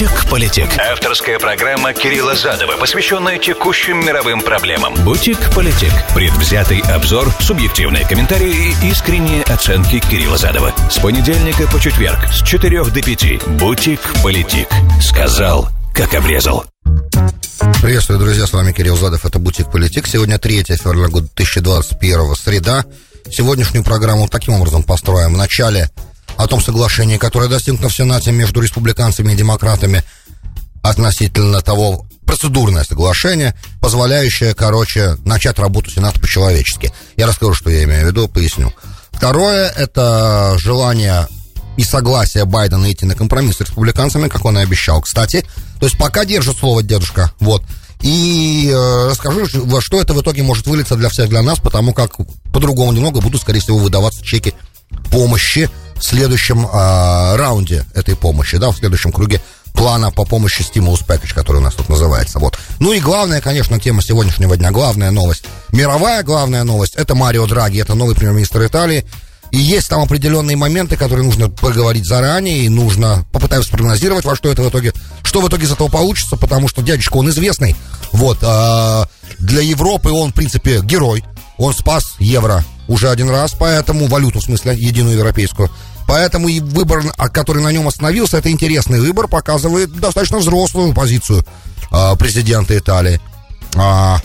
«Бутик-политик». Авторская программа Кирилла Задова, посвященная текущим мировым проблемам. «Бутик-политик». Предвзятый обзор, субъективные комментарии и искренние оценки Кирилла Задова. С понедельника по четверг с 4 до 5. «Бутик-политик». Сказал, как обрезал. Приветствую, друзья, с вами Кирилл Задов, это «Бутик Политик». Сегодня 3 февраля года 2021, среда. Сегодняшнюю программу таким образом построим. В начале о том соглашении, которое достигнуто в Сенате между республиканцами и демократами относительно того процедурное соглашение, позволяющее, короче, начать работу Сената по-человечески. Я расскажу, что я имею в виду, поясню. Второе – это желание и согласие Байдена идти на компромисс с республиканцами, как он и обещал, кстати. То есть пока держит слово дедушка, вот. И э, расскажу, во что это в итоге может вылиться для всех, для нас, потому как по-другому немного будут, скорее всего, выдаваться чеки помощи в следующем э, раунде этой помощи, да, в следующем круге плана по помощи Stimulus Package, который у нас тут называется. Вот. Ну и главная, конечно, тема сегодняшнего дня, главная новость, мировая главная новость, это Марио Драги, это новый премьер-министр Италии. И есть там определенные моменты, которые нужно поговорить заранее, и нужно попытаться спрогнозировать, во что это в итоге, что в итоге из этого получится, потому что дядечка, он известный. Вот, а, для Европы он, в принципе, герой. Он спас евро уже один раз, поэтому валюту, в смысле, единую европейскую. Поэтому и выбор, который на нем остановился, это интересный выбор, показывает достаточно взрослую позицию э, президента Италии. А,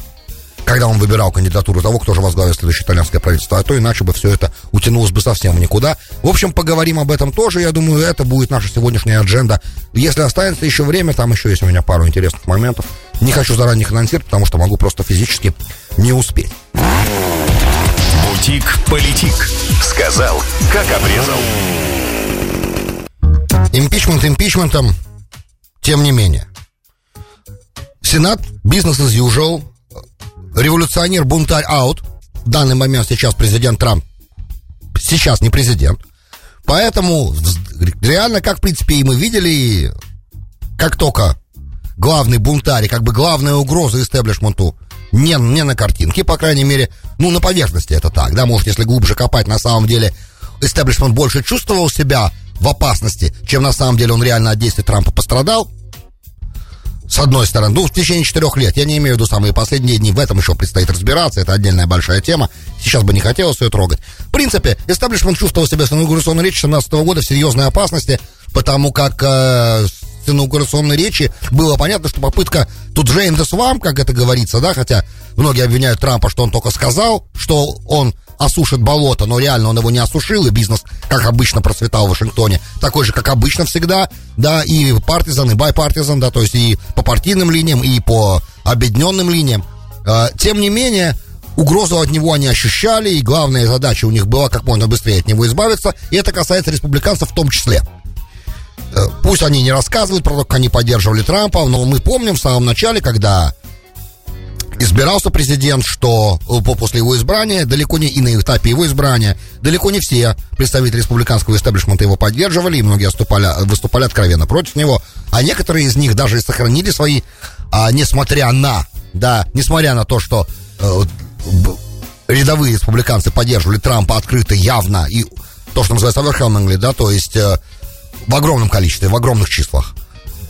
когда он выбирал кандидатуру того, кто же возглавит следующее итальянское правительство, а то иначе бы все это утянулось бы совсем в никуда. В общем, поговорим об этом тоже, я думаю, это будет наша сегодняшняя адженда. Если останется еще время, там еще есть у меня пару интересных моментов. Не хочу заранее анонсировать, потому что могу просто физически не успеть. Бутик-политик. Сказал, как обрезал. Импичмент импичментом, тем не менее. Сенат, бизнес as usual, революционер, бунтарь аут. В данный момент сейчас президент Трамп. Сейчас не президент. Поэтому реально, как в принципе и мы видели, как только главный бунтарь, как бы главная угроза истеблишменту не, не на картинке, по крайней мере, ну, на поверхности это так, да, может, если глубже копать, на самом деле, истеблишмент больше чувствовал себя в опасности, чем на самом деле он реально от действий Трампа пострадал, с одной стороны, ну, в течение четырех лет, я не имею в виду самые последние дни, в этом еще предстоит разбираться, это отдельная большая тема, сейчас бы не хотелось ее трогать. В принципе, истеблишмент чувствовал себя с инаугурационной речи 17 года в серьезной опасности, потому как э, с инаугурационной речи было понятно, что попытка тут Джейн Свам, как это говорится, да, хотя многие обвиняют Трампа, что он только сказал, что он осушит болото, но реально он его не осушил, и бизнес, как обычно, процветал в Вашингтоне, такой же, как обычно всегда, да, и партизан, и байпартизан, да, то есть и по партийным линиям, и по объединенным линиям. А, тем не менее, угрозу от него они ощущали, и главная задача у них была как можно быстрее от него избавиться, и это касается республиканцев в том числе. Э, пусть они не рассказывают про то, как они поддерживали Трампа, но мы помним в самом начале, когда избирался президент, что э, после его избрания, далеко не и на этапе его избрания, далеко не все представители республиканского истеблишмента его поддерживали, и многие выступали, выступали откровенно против него, а некоторые из них даже и сохранили свои, а, несмотря на, да, несмотря на то, что э, рядовые республиканцы поддерживали Трампа открыто, явно, и то, что называется overwhelmingly, да, то есть э, в огромном количестве, в огромных числах.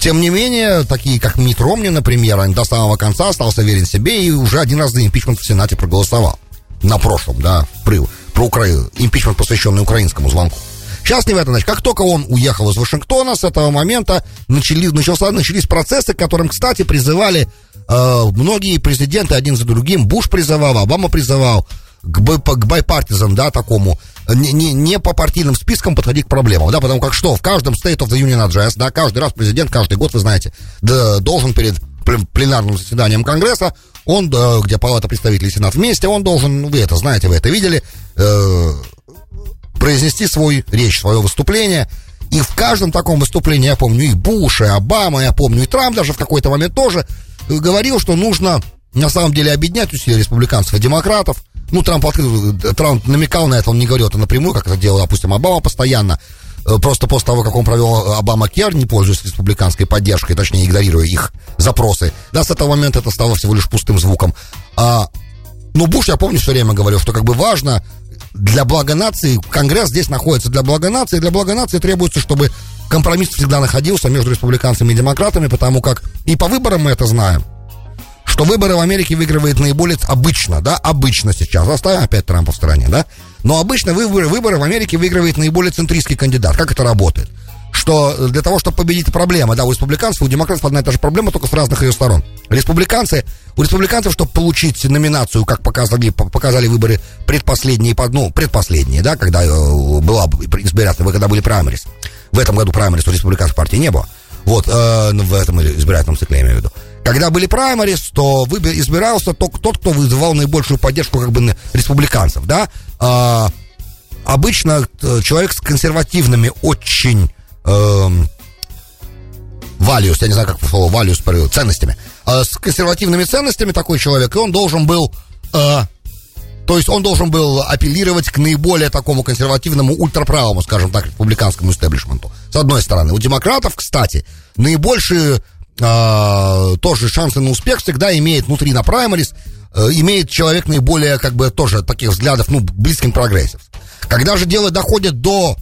Тем не менее, такие как Мит Ромни, например, он до самого конца остался верен себе и уже один раз за импичмент в Сенате проголосовал. На прошлом, да, при, про Украину. Импичмент, посвященный украинскому звонку. Сейчас не в этом, значит, как только он уехал из Вашингтона, с этого момента начали, начался, начались процессы, к которым, кстати, призывали э, многие президенты один за другим. Буш призывал, Обама призывал, к, к байпартизам, да, такому, не, не, не по партийным спискам подходить к проблемам, да, потому как что, в каждом State of the Union Address, да, каждый раз президент, каждый год, вы знаете, да, должен перед пленарным заседанием Конгресса, он, да, где Палата представителей Сенат вместе, он должен, ну, вы это знаете, вы это видели, э, произнести свой речь, свое выступление, и в каждом таком выступлении, я помню, и Буш, и Обама, я помню, и Трамп даже в какой-то момент тоже э, говорил, что нужно на самом деле объединять усилия республиканцев и демократов, ну, Трамп, Трамп намекал на это, он не говорил это напрямую, как это делал, допустим, Обама постоянно. Э, просто после того, как он провел Обама Кер, не пользуясь республиканской поддержкой, точнее, игнорируя их запросы, да, с этого момента это стало всего лишь пустым звуком. А, ну, Буш, я помню, все время говорил, что как бы важно для блага нации, Конгресс здесь находится для блага нации, для блага нации требуется, чтобы компромисс всегда находился между республиканцами и демократами, потому как и по выборам мы это знаем, что выборы в Америке выигрывает наиболее обычно, да, обычно сейчас, оставим опять Трампа в стороне, да, но обычно выборы, выборы в Америке выигрывает наиболее центристский кандидат. Как это работает? Что для того, чтобы победить проблема, да, у республиканцев, у демократов одна и та же проблема, только с разных ее сторон. Республиканцы, у республиканцев, чтобы получить номинацию, как показали, показали выборы предпоследние, ну, предпоследние, да, когда э, была избирательная, когда были праймерис. В этом году праймерис у республиканской партии не было. Вот, э, в этом избирательном цикле, я имею в виду. Когда были праймерис, то избирался только тот, кто вызывал наибольшую поддержку как бы республиканцев, да. А, обычно э, человек с консервативными очень эм, values, я не знаю, как слово values перевод, ценностями. Э, с консервативными ценностями такой человек, и он должен был э, то есть он должен был апеллировать к наиболее такому консервативному, ультраправому, скажем так, республиканскому истеблишменту. С одной стороны. У демократов, кстати, наибольшие э, тоже шансы на успех всегда имеет внутри на primaries, э, имеет человек наиболее, как бы, тоже таких взглядов, ну, близким progressive. Когда же дело доходит до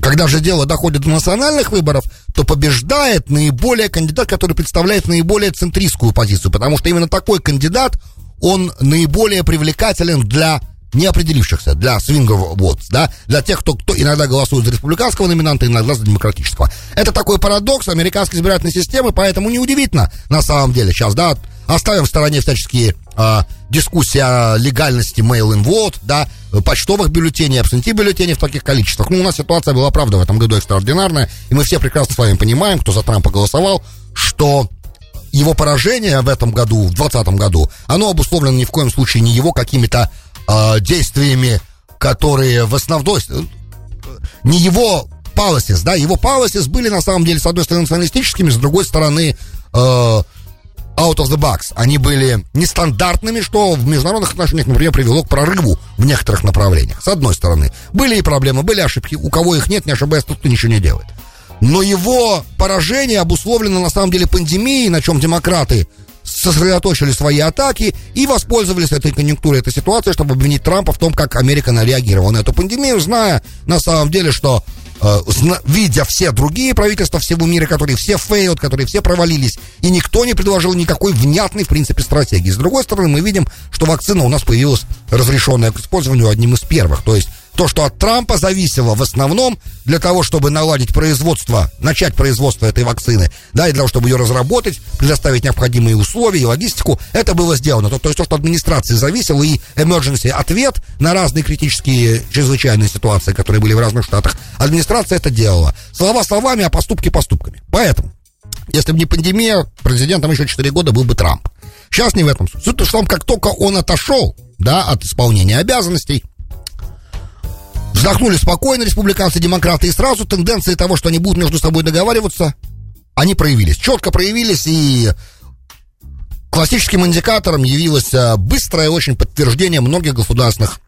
когда же дело доходит до национальных выборов, то побеждает наиболее кандидат, который представляет наиболее центристскую позицию, потому что именно такой кандидат, он наиболее привлекателен для неопределившихся, для свингов вот, да, для тех, кто, кто иногда голосует за республиканского номинанта, иногда за демократического. Это такой парадокс американской избирательной системы, поэтому неудивительно, на самом деле, сейчас, да, оставим в стороне всяческие э, дискуссии о легальности mail-in vote, да, почтовых бюллетеней, абсенти бюллетеней в таких количествах. Ну, у нас ситуация была, правда, в этом году экстраординарная, и мы все прекрасно с вами понимаем, кто за Трампа голосовал, что его поражение в этом году, в 2020 году, оно обусловлено ни в коем случае не его какими-то э, действиями, которые в основном... Э, не его policies, да, его policies были на самом деле, с одной стороны, националистическими, с другой стороны, э, out of the box. Они были нестандартными, что в международных отношениях, например, привело к прорыву в некоторых направлениях. С одной стороны, были и проблемы, были ошибки. У кого их нет, не ошибаясь, тот, кто ничего не делает. Но его поражение обусловлено на самом деле пандемией, на чем демократы сосредоточили свои атаки и воспользовались этой конъюнктурой, этой ситуацией, чтобы обвинить Трампа в том, как Америка реагировала на эту пандемию, зная на самом деле, что э, видя все другие правительства всего мира, которые все фейлят, которые все провалились, и никто не предложил никакой внятной, в принципе, стратегии. С другой стороны, мы видим, что вакцина у нас появилась разрешенная к использованию одним из первых. То есть то, что от Трампа зависело в основном для того, чтобы наладить производство, начать производство этой вакцины, да, и для того, чтобы ее разработать, предоставить необходимые условия и логистику, это было сделано. То, то есть то, что администрации зависело, и emergency ответ на разные критические чрезвычайные ситуации, которые были в разных штатах, администрация это делала. Слова словами, а поступки поступками. Поэтому, если бы не пандемия, президентом еще 4 года был бы Трамп. Сейчас не в этом суть. Суть в том, как только он отошел, да, от исполнения обязанностей, Вздохнули спокойно республиканцы, демократы, и сразу тенденции того, что они будут между собой договариваться, они проявились. Четко проявились, и классическим индикатором явилось а, быстрое очень подтверждение многих государственных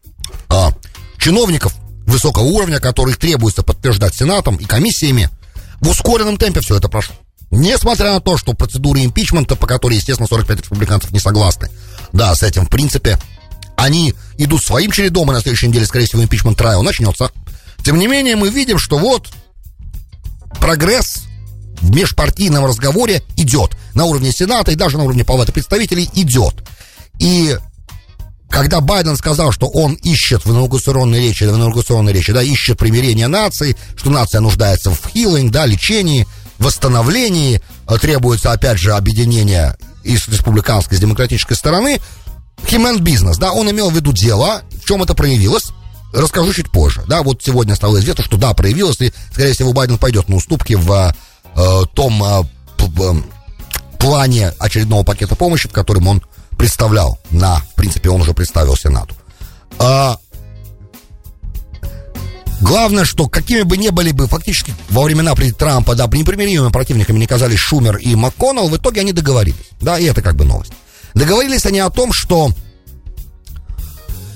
а, чиновников высокого уровня, которых требуется подтверждать Сенатом и комиссиями. В ускоренном темпе все это прошло. Несмотря на то, что процедура импичмента, по которой, естественно, 45 республиканцев не согласны, да, с этим, в принципе, они идут своим чередом, и на следующей неделе, скорее всего, импичмент трайл начнется. Тем не менее, мы видим, что вот прогресс в межпартийном разговоре идет. На уровне Сената и даже на уровне Палаты представителей идет. И когда Байден сказал, что он ищет в инаугурационной речи, в инаугурационной речи, да, ищет примирение нации, что нация нуждается в хилинг, да, лечении, восстановлении, требуется, опять же, объединение и с республиканской, с демократической стороны, He бизнес, да, он имел в виду дело, в чем это проявилось, расскажу чуть позже. Да, вот сегодня стало известно, что да, проявилось, и, скорее всего, Байден пойдет на уступки в э, том э, плане очередного пакета помощи, в котором он представлял на, в принципе, он уже представил Сенату. А, Главное, что какими бы ни были бы фактически во времена при Трампа, да, непримиримыми противниками не казались Шумер и МакКоннелл, в итоге они договорились. Да, и это как бы новость. Договорились они о том, что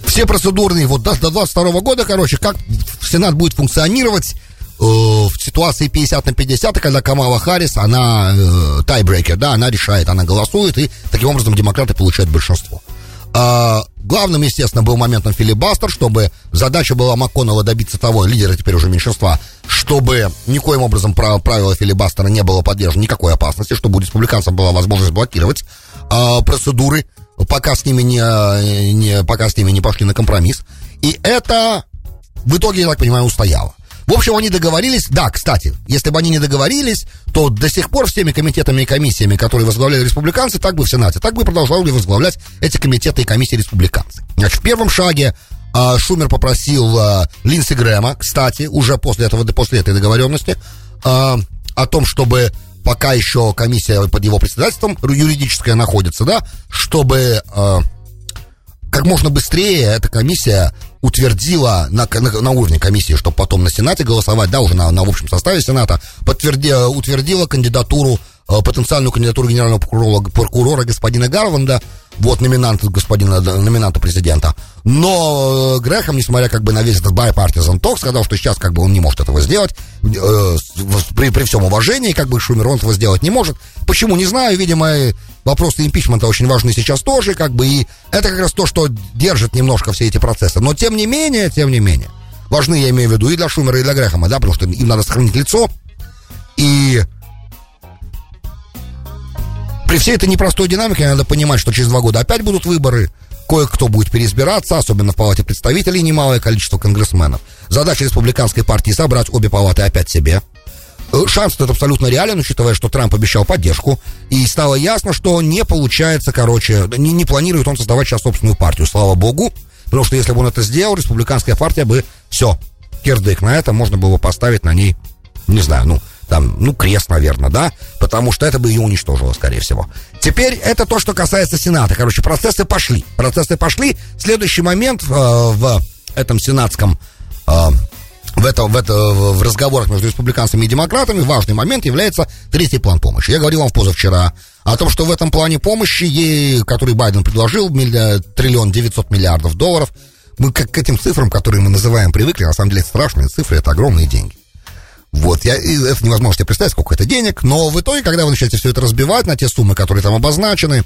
все процедурные, вот до, до 22 года, короче, как Сенат будет функционировать э, в ситуации 50 на 50, когда Камала Харрис, она э, тайбрекер, да, она решает, она голосует, и таким образом демократы получают большинство. А, главным, естественно, был моментом филибастер, чтобы задача была МакКоннелла добиться того, лидера теперь уже меньшинства, чтобы никоим образом правила филибастера не было подвержено никакой опасности, чтобы у республиканцев была возможность блокировать а, процедуры, пока с ними не, не, пока с ними не пошли на компромисс. И это в итоге, я так понимаю, устояло. В общем, они договорились. Да, кстати, если бы они не договорились, то до сих пор всеми комитетами и комиссиями, которые возглавляли республиканцы, так бы в Сенате, так бы продолжали возглавлять эти комитеты и комиссии республиканцы. Значит, в первом шаге а, Шумер попросил а, Линдси Грэма, кстати, уже после этого, после этой договоренности, а, о том, чтобы пока еще комиссия под его председательством юридическая находится, да, чтобы а, как можно быстрее эта комиссия утвердила на, на, на уровне комиссии, чтобы потом на Сенате голосовать, да, уже на, на общем составе Сената, подтверди, утвердила кандидатуру, э, потенциальную кандидатуру генерального прокурора, прокурора господина Гарванда, вот номинант господина, номинанта президента. Но э, Грехом, несмотря как бы на весь этот bipartisan ток, сказал, что сейчас как бы он не может этого сделать, э, при, при всем уважении, как бы Шумер, он этого сделать не может. Почему, не знаю, видимо, вопросы импичмента очень важны сейчас тоже, как бы, и это как раз то, что держит немножко все эти процессы. Но тем не менее, тем не менее, важны, я имею в виду, и для Шумера, и для Грехома, да, потому что им надо сохранить лицо, и при всей этой непростой динамике надо понимать, что через два года опять будут выборы, кое-кто будет переизбираться, особенно в Палате представителей немалое количество конгрессменов. Задача республиканской партии собрать обе палаты опять себе. Шанс тут абсолютно реален, учитывая, что Трамп обещал поддержку. И стало ясно, что не получается, короче, не, не планирует он создавать сейчас собственную партию, слава богу. Потому что если бы он это сделал, республиканская партия бы все, кирдык на это, можно было поставить на ней, не знаю, ну, там, ну, крест, наверное, да, потому что это бы ее уничтожило, скорее всего. Теперь это то, что касается Сената. Короче, процессы пошли. Процессы пошли. Следующий момент э, в этом сенатском э, в, это, в, это, в разговорах между республиканцами и демократами важный момент является третий план помощи. Я говорил вам позавчера о том, что в этом плане помощи, ей, который Байден предложил, милли, триллион девятьсот миллиардов долларов, мы как к этим цифрам, которые мы называем, привыкли, на самом деле страшные цифры, это огромные деньги. Вот, я, это невозможно себе представить, сколько это денег, но в итоге, когда вы начинаете все это разбивать на те суммы, которые там обозначены,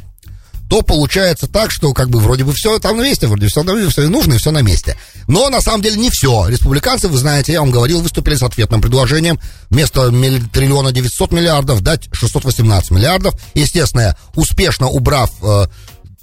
то получается так, что как бы вроде бы все там на месте, вроде все, все нужно и все на месте. Но на самом деле не все. Республиканцы, вы знаете, я вам говорил, выступили с ответным предложением вместо триллиона 900 миллиардов дать 618 миллиардов. Естественно, успешно убрав э,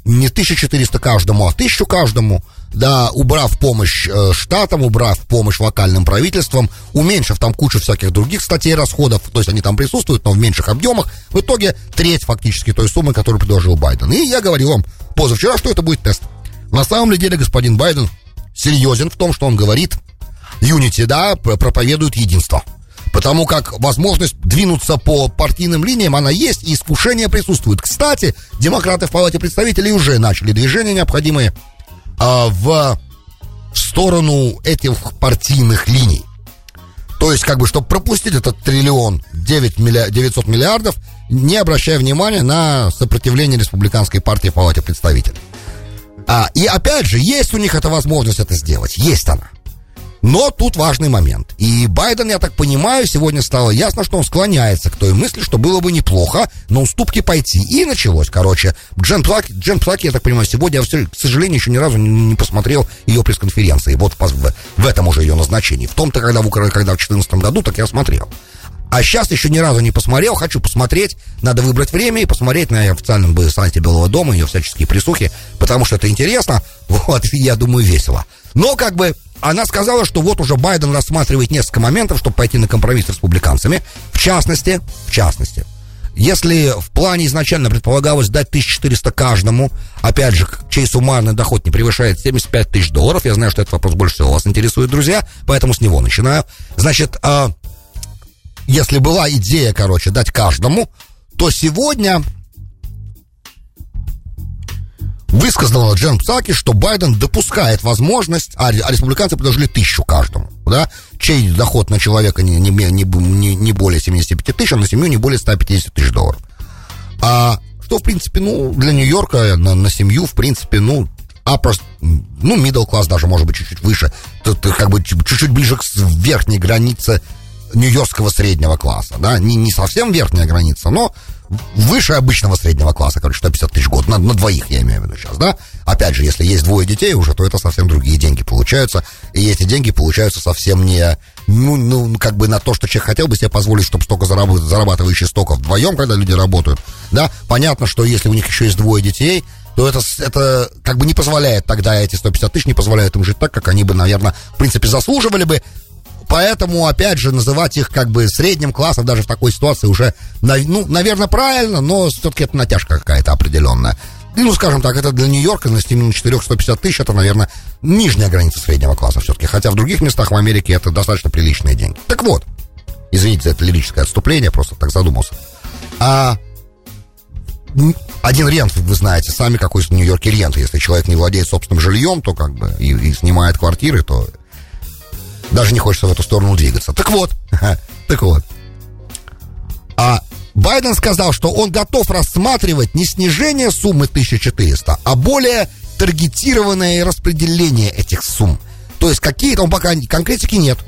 не 1400 каждому, а 1000 каждому, да, убрав помощь э, штатам, убрав помощь локальным правительствам, уменьшив там кучу всяких других статей расходов, то есть они там присутствуют, но в меньших объемах, в итоге треть фактически той суммы, которую предложил Байден. И я говорил вам позавчера, что это будет тест. На самом деле господин Байден серьезен в том, что он говорит, Unity, да, проповедует единство. Потому как возможность двинуться по партийным линиям, она есть, и искушение присутствует. Кстати, демократы в Палате представителей уже начали движения необходимые а, в сторону этих партийных линий. То есть, как бы, чтобы пропустить этот триллион 9 милли... 900 миллиардов, не обращая внимания на сопротивление республиканской партии в Палате представителей. А, и опять же, есть у них эта возможность это сделать. Есть она. Но тут важный момент. И Байден, я так понимаю, сегодня стало ясно, что он склоняется к той мысли, что было бы неплохо на уступки пойти. И началось, короче. Джен Плаки, Джен Плаки, я так понимаю, сегодня, я, к сожалению, еще ни разу не, не посмотрел ее пресс-конференции. Вот в, в этом уже ее назначении. В том-то, когда в, когда в 2014 году, так я смотрел. А сейчас еще ни разу не посмотрел, хочу посмотреть. Надо выбрать время и посмотреть на официальном сайте Белого дома, ее всяческие присухи, потому что это интересно, вот, я думаю, весело. Но как бы она сказала, что вот уже Байден рассматривает несколько моментов, чтобы пойти на компромисс с республиканцами. В частности, в частности, если в плане изначально предполагалось дать 1400 каждому, опять же, чей суммарный доход не превышает 75 тысяч долларов, я знаю, что этот вопрос больше всего вас интересует, друзья, поэтому с него начинаю. Значит, э, если была идея, короче, дать каждому, то сегодня высказала Джен Псаки, что Байден допускает возможность, а, а республиканцы предложили тысячу каждому, да, чей доход на человека не, не, не, не более 75 тысяч, а на семью не более 150 тысяч долларов. А что, в принципе, ну, для Нью-Йорка на, на семью, в принципе, ну, а просто, ну, middle класс даже, может быть, чуть-чуть выше, тут как бы чуть-чуть ближе к верхней границе нью-йоркского среднего класса, да, не, не совсем верхняя граница, но выше обычного среднего класса, короче, 150 тысяч в год, на, на двоих я имею в виду сейчас, да? Опять же, если есть двое детей уже, то это совсем другие деньги получаются, и эти деньги получаются совсем не, ну, ну как бы на то, что человек хотел бы себе позволить, чтобы столько зарабатывать, зарабатывающий столько вдвоем, когда люди работают, да? Понятно, что если у них еще есть двое детей, то это, это как бы не позволяет тогда эти 150 тысяч, не позволяют им жить так, как они бы, наверное, в принципе, заслуживали бы. Поэтому, опять же, называть их как бы средним классом даже в такой ситуации уже, ну, наверное, правильно, но все-таки это натяжка какая-то определенная. Ну, скажем так, это для Нью-Йорка на стиме 4-150 тысяч, это, наверное, нижняя граница среднего класса все-таки. Хотя в других местах в Америке это достаточно приличные деньги. Так вот, извините за это лирическое отступление, просто так задумался. А один рент, вы знаете сами, какой в Нью-Йорке рент. Если человек не владеет собственным жильем, то как бы и, и снимает квартиры, то даже не хочется в эту сторону двигаться. Так вот, так вот. А Байден сказал, что он готов рассматривать не снижение суммы 1400, а более таргетированное распределение этих сумм. То есть какие-то, он пока конкретики нет,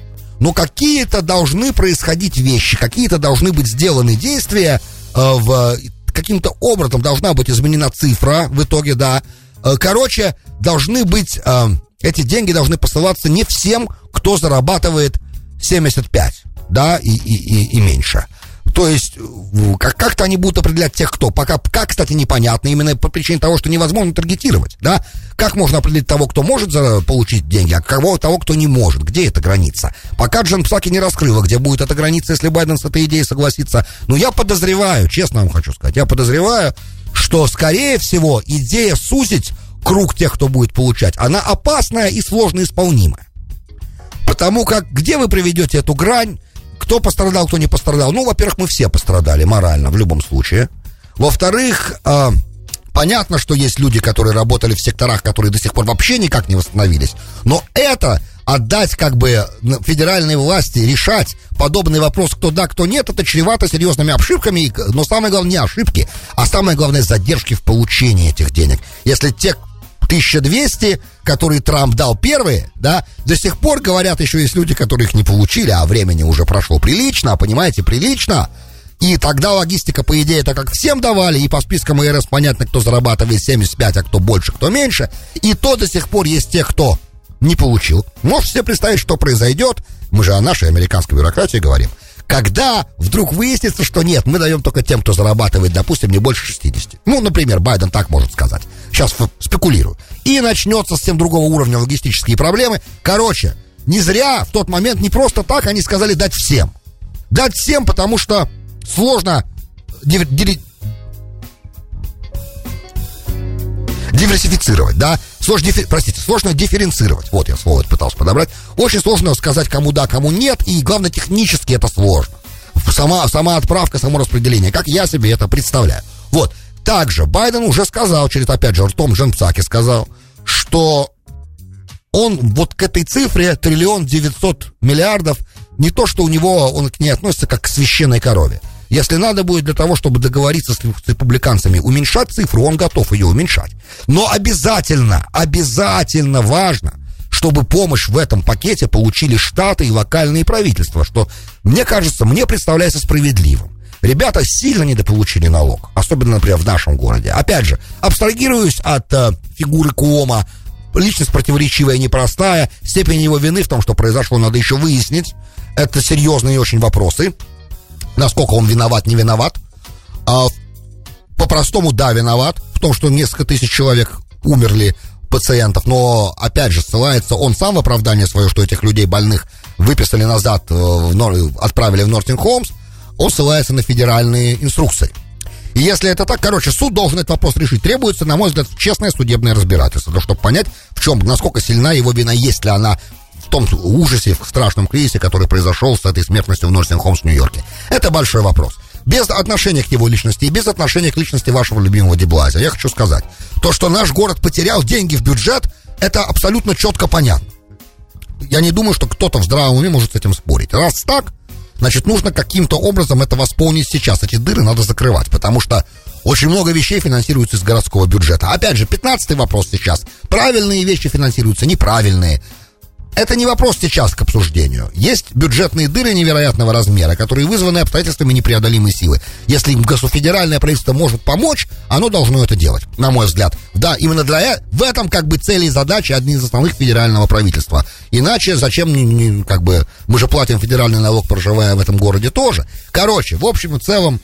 но какие-то должны происходить вещи, какие-то должны быть сделаны действия э, в каким-то образом должна быть изменена цифра в итоге, да. Э, короче, должны быть, э, эти деньги должны посылаться не всем, кто зарабатывает 75, да, и, и, и, и меньше. То есть, как- как-то они будут определять тех, кто. Пока, как, кстати, непонятно, именно по причине того, что невозможно таргетировать, да. Как можно определить того, кто может за, получить деньги, а кого, того, кто не может? Где эта граница? Пока Джен Псаки не раскрыла, где будет эта граница, если Байден с этой идеей согласится. Но я подозреваю, честно вам хочу сказать, я подозреваю, что, скорее всего, идея сузить круг тех, кто будет получать, она опасная и сложно исполнимая. Потому как где вы приведете эту грань, кто пострадал, кто не пострадал? Ну, во-первых, мы все пострадали морально в любом случае. Во-вторых, э, понятно, что есть люди, которые работали в секторах, которые до сих пор вообще никак не восстановились. Но это отдать как бы федеральной власти решать подобный вопрос, кто да, кто нет, это чревато серьезными ошибками, но самое главное не ошибки, а самое главное задержки в получении этих денег. Если те, 1200, которые Трамп дал первые, да, до сих пор, говорят, еще есть люди, которые их не получили, а времени уже прошло прилично, понимаете, прилично. И тогда логистика, по идее, это как всем давали, и по спискам ИРС понятно, кто зарабатывает 75, а кто больше, кто меньше. И то до сих пор есть те, кто не получил. Можете себе представить, что произойдет. Мы же о нашей американской бюрократии говорим. Когда вдруг выяснится, что нет, мы даем только тем, кто зарабатывает, допустим, не больше 60. Ну, например, Байден так может сказать. Сейчас спекулирую. И начнется совсем другого уровня логистические проблемы. Короче, не зря в тот момент не просто так они сказали дать всем. Дать всем, потому что сложно диверсифицировать, да, сложно, дифи, простите, сложно дифференцировать, вот я слово пытался подобрать, очень сложно сказать, кому да, кому нет, и главное, технически это сложно. Сама, сама отправка, само распределение, как я себе это представляю. Вот, также Байден уже сказал, через, опять же, ртом Джен Псаки сказал, что он вот к этой цифре, триллион девятьсот миллиардов, не то, что у него, он к ней относится как к священной корове. Если надо будет для того, чтобы договориться с, республиканцами, уменьшать цифру, он готов ее уменьшать. Но обязательно, обязательно важно, чтобы помощь в этом пакете получили штаты и локальные правительства, что, мне кажется, мне представляется справедливым. Ребята сильно недополучили налог, особенно, например, в нашем городе. Опять же, абстрагируюсь от э, фигуры Куома, личность противоречивая, непростая, степень его вины в том, что произошло, надо еще выяснить. Это серьезные очень вопросы насколько он виноват, не виноват. А, по-простому, да, виноват в том, что несколько тысяч человек умерли пациентов, но, опять же, ссылается он сам в оправдание свое, что этих людей больных выписали назад, э, в отправили в Нортинг Холмс, он ссылается на федеральные инструкции. И если это так, короче, суд должен этот вопрос решить. Требуется, на мой взгляд, честное судебное разбирательство, чтобы понять, в чем, насколько сильна его вина, есть ли она в том ужасе, в страшном кризисе, который произошел с этой смертностью в Норсинг Холмс в Нью-Йорке. Это большой вопрос. Без отношения к его личности и без отношения к личности вашего любимого Деблаза. Я хочу сказать, то, что наш город потерял деньги в бюджет, это абсолютно четко понятно. Я не думаю, что кто-то в здравом уме может с этим спорить. Раз так, значит, нужно каким-то образом это восполнить сейчас. Эти дыры надо закрывать, потому что очень много вещей финансируются из городского бюджета. Опять же, пятнадцатый вопрос сейчас. Правильные вещи финансируются, неправильные это не вопрос сейчас к обсуждению. Есть бюджетные дыры невероятного размера, которые вызваны обстоятельствами непреодолимой силы. Если госуфедеральное правительство может помочь, оно должно это делать, на мой взгляд. Да, именно для в этом как бы цели и задачи одни из основных федерального правительства. Иначе зачем, как бы, мы же платим федеральный налог, проживая в этом городе тоже. Короче, в общем и целом,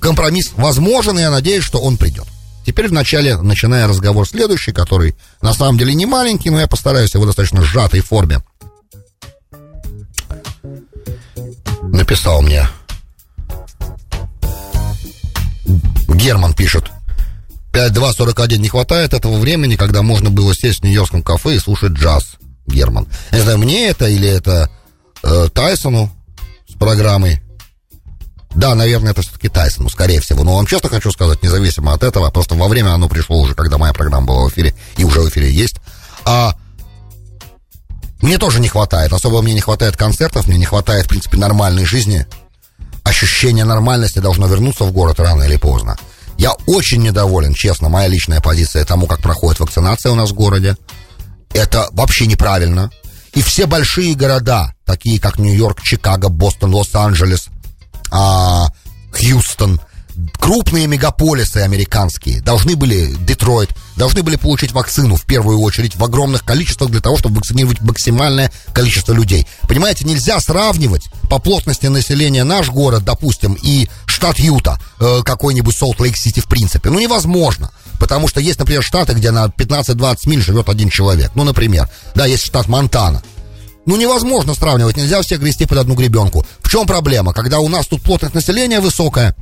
компромисс возможен, и я надеюсь, что он придет. Теперь вначале, начиная разговор следующий, который на самом деле не маленький, но я постараюсь его достаточно сжатой форме. Написал мне. Герман пишет. 5.2.41 не хватает этого времени, когда можно было сесть в нью-йоркском кафе и слушать джаз. Герман. Знаю, мне это или это э, Тайсону с программой да, наверное, это все-таки Тайсон, ну, скорее всего. Но вам честно хочу сказать, независимо от этого, просто во время оно пришло уже, когда моя программа была в эфире, и уже в эфире есть. А мне тоже не хватает. Особо мне не хватает концертов, мне не хватает, в принципе, нормальной жизни. Ощущение нормальности должно вернуться в город рано или поздно. Я очень недоволен, честно, моя личная позиция тому, как проходит вакцинация у нас в городе. Это вообще неправильно. И все большие города, такие как Нью-Йорк, Чикаго, Бостон, Лос-Анджелес, а, Хьюстон, крупные мегаполисы американские должны были, Детройт, должны были получить вакцину в первую очередь в огромных количествах для того, чтобы вакцинировать максимальное количество людей. Понимаете, нельзя сравнивать по плотности населения наш город, допустим, и штат Юта, э, какой-нибудь Солт-Лейк-Сити в принципе. Ну, невозможно. Потому что есть, например, штаты, где на 15-20 миль живет один человек. Ну, например, да, есть штат Монтана. Ну, невозможно сравнивать, нельзя всех грести под одну гребенку. В чем проблема? Когда у нас тут плотность населения высокая,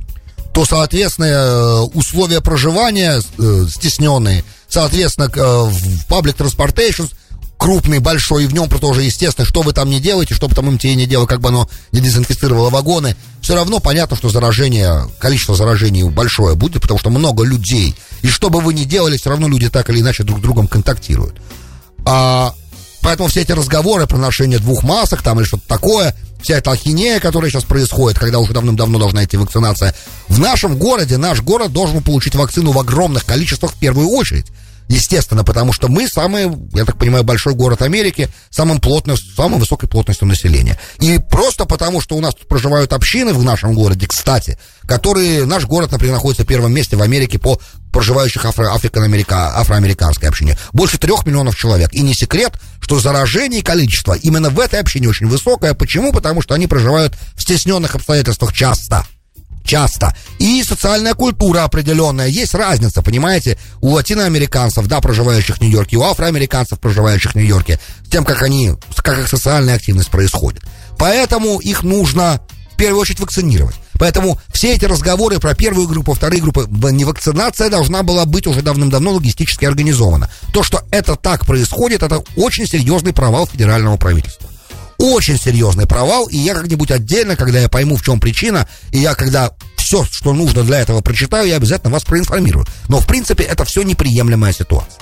то, соответственно, э, условия проживания э, стесненные, соответственно, э, в public transportation крупный, большой, и в нем тоже, естественно, что вы там не делаете, что бы там МТИ не делал, как бы оно не дезинфицировало вагоны, все равно понятно, что заражение, количество заражений большое будет, потому что много людей. И что бы вы ни делали, все равно люди так или иначе друг с другом контактируют. А Поэтому все эти разговоры про ношение двух масок там или что-то такое, вся эта ахинея, которая сейчас происходит, когда уже давным-давно должна идти вакцинация, в нашем городе, наш город должен получить вакцину в огромных количествах в первую очередь. Естественно, потому что мы самый, я так понимаю, большой город Америки, самым плотным, самой высокой плотностью населения. И просто потому, что у нас тут проживают общины в нашем городе, кстати, которые, наш город, например, находится в первом месте в Америке по проживающих афро, афроамериканской общине. Больше трех миллионов человек. И не секрет, что заражение количество именно в этой общине очень высокое. Почему? Потому что они проживают в стесненных обстоятельствах часто часто. И социальная культура определенная. Есть разница, понимаете, у латиноамериканцев, да, проживающих в Нью-Йорке, у афроамериканцев, проживающих в Нью-Йорке, с тем, как они, как их социальная активность происходит. Поэтому их нужно в первую очередь вакцинировать. Поэтому все эти разговоры про первую группу, вторую группу, не вакцинация должна была быть уже давным-давно логистически организована. То, что это так происходит, это очень серьезный провал федерального правительства очень серьезный провал, и я как-нибудь отдельно, когда я пойму, в чем причина, и я когда все, что нужно для этого прочитаю, я обязательно вас проинформирую. Но, в принципе, это все неприемлемая ситуация.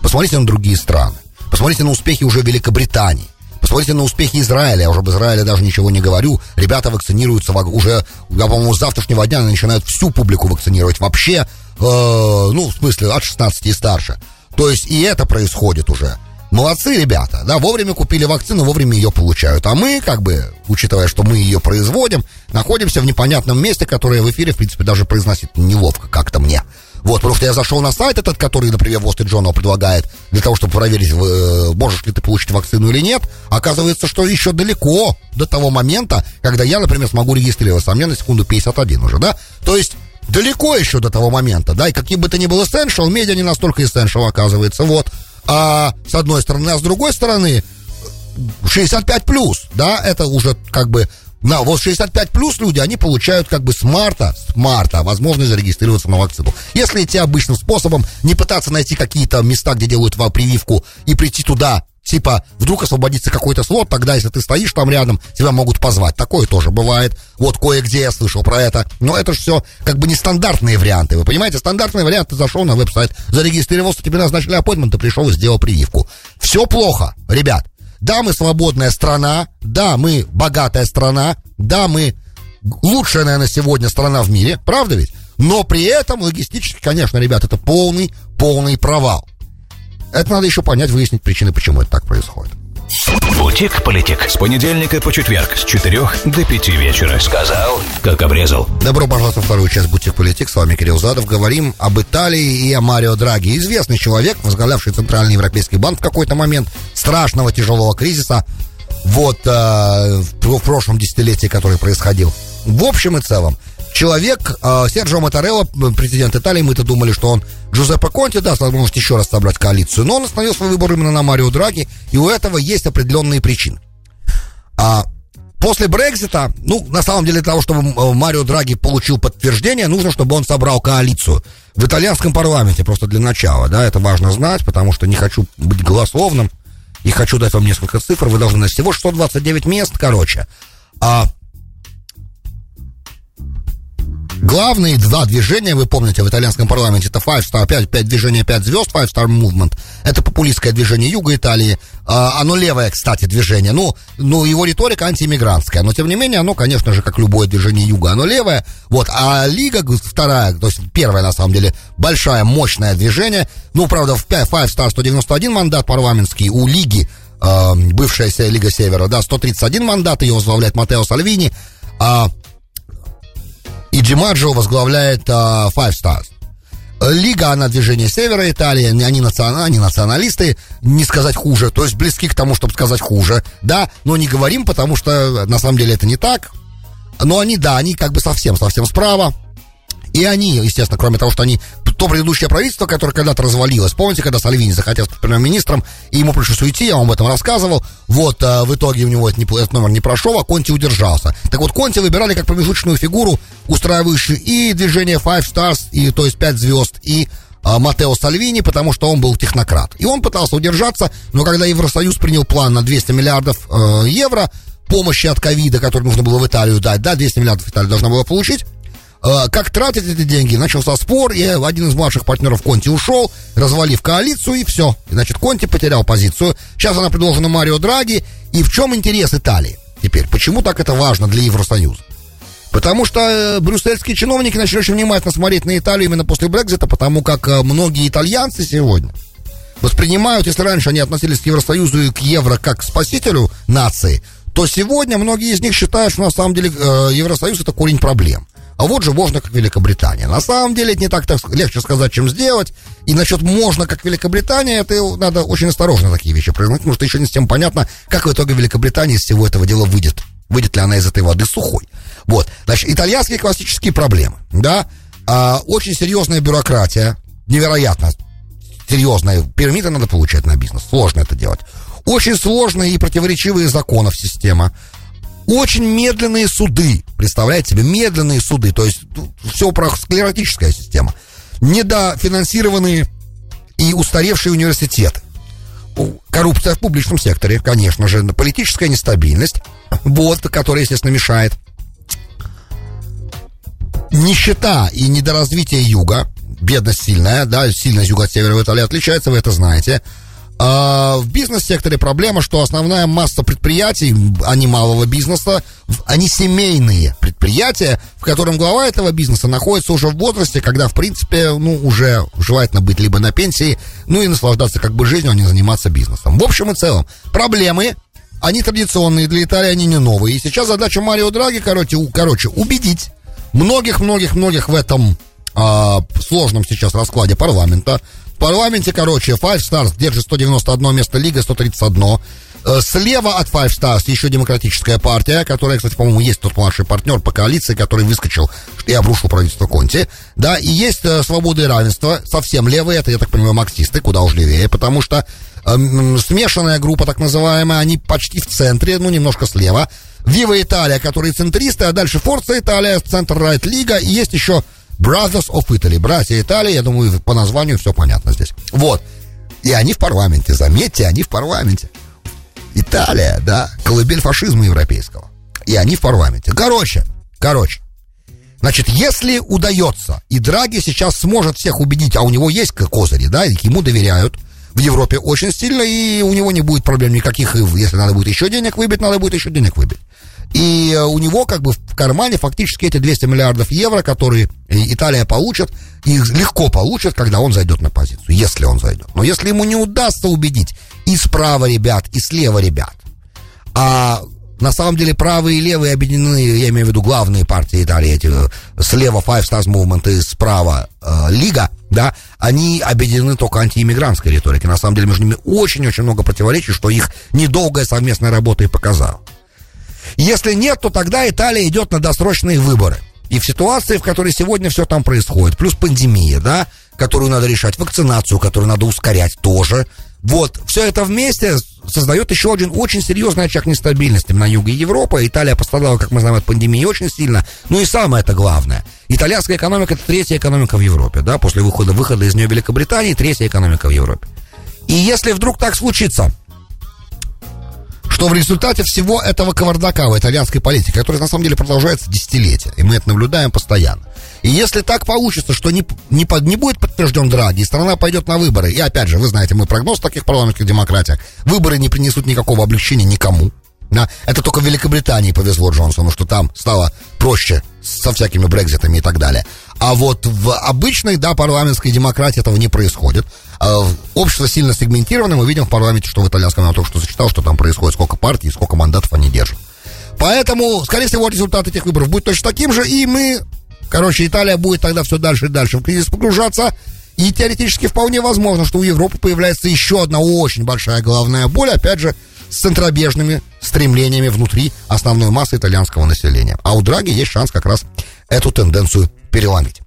Посмотрите на другие страны. Посмотрите на успехи уже Великобритании. Посмотрите на успехи Израиля. Я уже об Израиле даже ничего не говорю. Ребята вакцинируются уже, я, по-моему, с завтрашнего дня начинают всю публику вакцинировать. Вообще, э, ну, в смысле, от 16 и старше. То есть и это происходит уже. Молодцы ребята, да, вовремя купили вакцину, вовремя ее получают. А мы, как бы, учитывая, что мы ее производим, находимся в непонятном месте, которое в эфире, в принципе, даже произносить неловко как-то мне. Вот, что я зашел на сайт этот, который, например, Wall Street Journal предлагает, для того, чтобы проверить, э, можешь ли ты получить вакцину или нет. Оказывается, что еще далеко до того момента, когда я, например, смогу регистрироваться. А мне на секунду 51 уже, да? То есть далеко еще до того момента, да, и каким бы то ни был essential, медиа не настолько essential оказывается, вот а, с одной стороны, а с другой стороны, 65 плюс, да, это уже как бы на, вот 65 плюс люди, они получают как бы с марта, с марта возможность зарегистрироваться на вакцину. Если идти обычным способом, не пытаться найти какие-то места, где делают прививку, и прийти туда Типа, вдруг освободится какой-то слот, тогда, если ты стоишь там рядом, тебя могут позвать. Такое тоже бывает. Вот кое-где я слышал про это. Но это же все как бы нестандартные варианты. Вы понимаете, стандартный вариант, ты зашел на веб-сайт, зарегистрировался, тебе назначили аппоинтмент, ты пришел и сделал прививку. Все плохо, ребят. Да, мы свободная страна, да, мы богатая страна, да, мы лучшая, наверное, сегодня страна в мире, правда ведь? Но при этом логистически, конечно, ребят, это полный, полный провал. Это надо еще понять, выяснить причины, почему это так происходит. Бутик-политик. С понедельника по четверг с 4 до 5 вечера. Сказал, как обрезал. Добро пожаловать во вторую часть Бутик-политик. С вами Кирилл Задов. Говорим об Италии и о Марио Драги. Известный человек, возглавлявший Центральный Европейский банк в какой-то момент страшного тяжелого кризиса. Вот э, в, в прошлом десятилетии, который происходил. В общем и целом, человек, э, Серджио Матарелло, президент Италии, мы-то думали, что он Джузеппе Конти даст возможность еще раз собрать коалицию, но он остановил свой выбор именно на Марио Драги, и у этого есть определенные причины. А после Брекзита, ну, на самом деле, для того, чтобы Марио Драги получил подтверждение, нужно, чтобы он собрал коалицию. В итальянском парламенте, просто для начала, да, это важно знать, потому что не хочу быть голословным, и хочу дать вам несколько цифр, вы должны знать, всего 629 мест, короче, а Главные два движения, вы помните, в итальянском парламенте, это Five Star, 5, 5 движения, 5 звезд, Five Star Movement. Это популистское движение Юга Италии. А, оно левое, кстати, движение. Ну, ну, его риторика антииммигрантская. Но, тем не менее, оно, конечно же, как любое движение Юга, оно левое. Вот. А Лига, вторая, то есть первая, на самом деле, большая, мощное движение. Ну, правда, в 5, Five Star 191 мандат парламентский. У Лиги, э, бывшая Лига Севера, да, 131 мандат. Ее возглавляет Матео Сальвини. А Джимаджо возглавляет uh, Five Stars. Лига, она движение Севера Италии, они, национ... они националисты, не сказать хуже, то есть близки к тому, чтобы сказать хуже, да, но не говорим, потому что на самом деле это не так, но они, да, они как бы совсем-совсем справа, и они, естественно, кроме того, что они то предыдущее правительство, которое когда-то развалилось, помните, когда Сальвини захотел стать премьер-министром, и ему пришлось уйти, я вам об этом рассказывал, вот, а, в итоге у него этот, этот номер не прошел, а Конти удержался. Так вот, Конти выбирали как промежуточную фигуру, устраивающую и движение Five Stars, и, то есть 5 звезд, и а, Матео Сальвини, потому что он был технократ. И он пытался удержаться, но когда Евросоюз принял план на 200 миллиардов э, евро помощи от ковида, который нужно было в Италию дать, да, 200 миллиардов Италия должна была получить, Э, как тратить эти деньги? Начался спор, и один из младших партнеров Конти ушел, развалив коалицию, и все. Значит, Конти потерял позицию. Сейчас она предложена Марио Драги. И в чем интерес Италии теперь? Почему так это важно для Евросоюза? Потому что э, брюссельские чиновники начали очень внимательно смотреть на Италию именно после Брекзита, потому как э, многие итальянцы сегодня воспринимают, если раньше они относились к Евросоюзу и к евро как к спасителю нации, то сегодня многие из них считают, что на самом деле Евросоюз это корень проблем. А вот же можно, как Великобритания. На самом деле это не так, так легче сказать, чем сделать. И насчет можно, как Великобритания, это надо очень осторожно такие вещи произносить, потому что еще не с тем понятно, как в итоге Великобритания из всего этого дела выйдет. Выйдет ли она из этой воды сухой. Вот. Значит, итальянские классические проблемы, да, а, очень серьезная бюрократия, невероятно серьезная. Пермиты надо получать на бизнес. Сложно это делать. Очень сложные и противоречивые законов система. Очень медленные суды, представляете себе, медленные суды, то есть все про склеротическая система. Недофинансированные и устаревшие университеты. Коррупция в публичном секторе, конечно же, политическая нестабильность, вот, которая, естественно, мешает. Нищета и недоразвитие юга, бедность сильная, да, сильность юга от севера в Италии отличается, вы это знаете. А, в бизнес-секторе проблема, что основная масса предприятий, они малого бизнеса, они семейные предприятия, в котором глава этого бизнеса находится уже в возрасте, когда, в принципе, ну, уже желательно быть либо на пенсии, ну и наслаждаться как бы жизнью, а не заниматься бизнесом. В общем и целом, проблемы, они традиционные для Италии, они не новые. И сейчас задача Марио Драги, короче, у, короче убедить многих-многих-многих в этом а, сложном сейчас раскладе парламента, парламенте, короче, Five Stars держит 191 место, Лига 131. Э, слева от Five Stars еще демократическая партия, которая, кстати, по-моему, есть тот младший партнер по коалиции, который выскочил и обрушил правительство Конти. Да, и есть э, свобода и равенство, совсем левые, это, я так понимаю, марксисты, куда уж левее, потому что э, смешанная группа, так называемая, они почти в центре, ну, немножко слева. Вива Италия, которые центристы, а дальше Форца Италия, Центр Райт Лига, и есть еще Brothers of Italy, братья Италии, я думаю, по названию все понятно здесь. Вот. И они в парламенте, заметьте, они в парламенте. Италия, да, колыбель фашизма европейского. И они в парламенте. Короче, короче. Значит, если удается, и Драги сейчас сможет всех убедить, а у него есть козыри, да, ему доверяют, в Европе очень сильно, и у него не будет проблем никаких, если надо будет еще денег выбить, надо будет еще денег выбить. И э, у него как бы в кармане фактически эти 200 миллиардов евро, которые Италия получит, их легко получит, когда он зайдет на позицию, если он зайдет. Но если ему не удастся убедить и справа ребят, и слева ребят, а на самом деле правые и левые объединены, я имею в виду главные партии Италии, эти э, слева Five Stars Movement и справа э, Лига, да, они объединены только антииммигрантской риторикой. На самом деле между ними очень-очень много противоречий, что их недолгая совместная работа и показала. Если нет, то тогда Италия идет на досрочные выборы. И в ситуации, в которой сегодня все там происходит, плюс пандемия, да, которую надо решать, вакцинацию, которую надо ускорять тоже, вот, все это вместе создает еще один очень серьезный очаг нестабильности на юге Европы. Италия пострадала, как мы знаем, от пандемии очень сильно. Ну и самое это главное. Итальянская экономика это третья экономика в Европе, да, после выхода, выхода из нее Великобритании, третья экономика в Европе. И если вдруг так случится, что в результате всего этого кавардака в итальянской политике, который на самом деле продолжается десятилетия, и мы это наблюдаем постоянно, и если так получится, что не, не, под, не будет подтвержден Драги, и страна пойдет на выборы, и опять же, вы знаете, мы прогноз в таких парламентских демократиях, выборы не принесут никакого облегчения никому, да, это только в Великобритании повезло Джонсону, что там стало проще со всякими брекзитами и так далее. А вот в обычной, да, парламентской демократии этого не происходит. А общество сильно сегментировано, мы видим в парламенте, что в итальянском я только что зачитал, что там происходит, сколько партий, сколько мандатов они держат. Поэтому, скорее всего, результат этих выборов будет точно таким же, и мы, короче, Италия будет тогда все дальше и дальше в кризис погружаться, и теоретически вполне возможно, что у Европы появляется еще одна очень большая головная боль, опять же, с центробежными стремлениями внутри основной массы итальянского населения. А у Драги есть шанс как раз эту тенденцию переломить.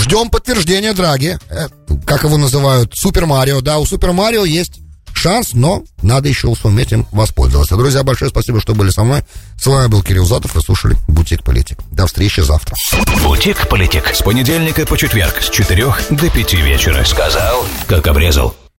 Ждем подтверждения Драги, э, как его называют, Супер Марио. Да, у Супер Марио есть шанс, но надо еще суметь им воспользоваться. Друзья, большое спасибо, что были со мной. С вами был Кирилл Затов, вы слушали «Бутик Политик». До встречи завтра. «Бутик Политик» с понедельника по четверг с 4 до 5 вечера. Сказал, как обрезал.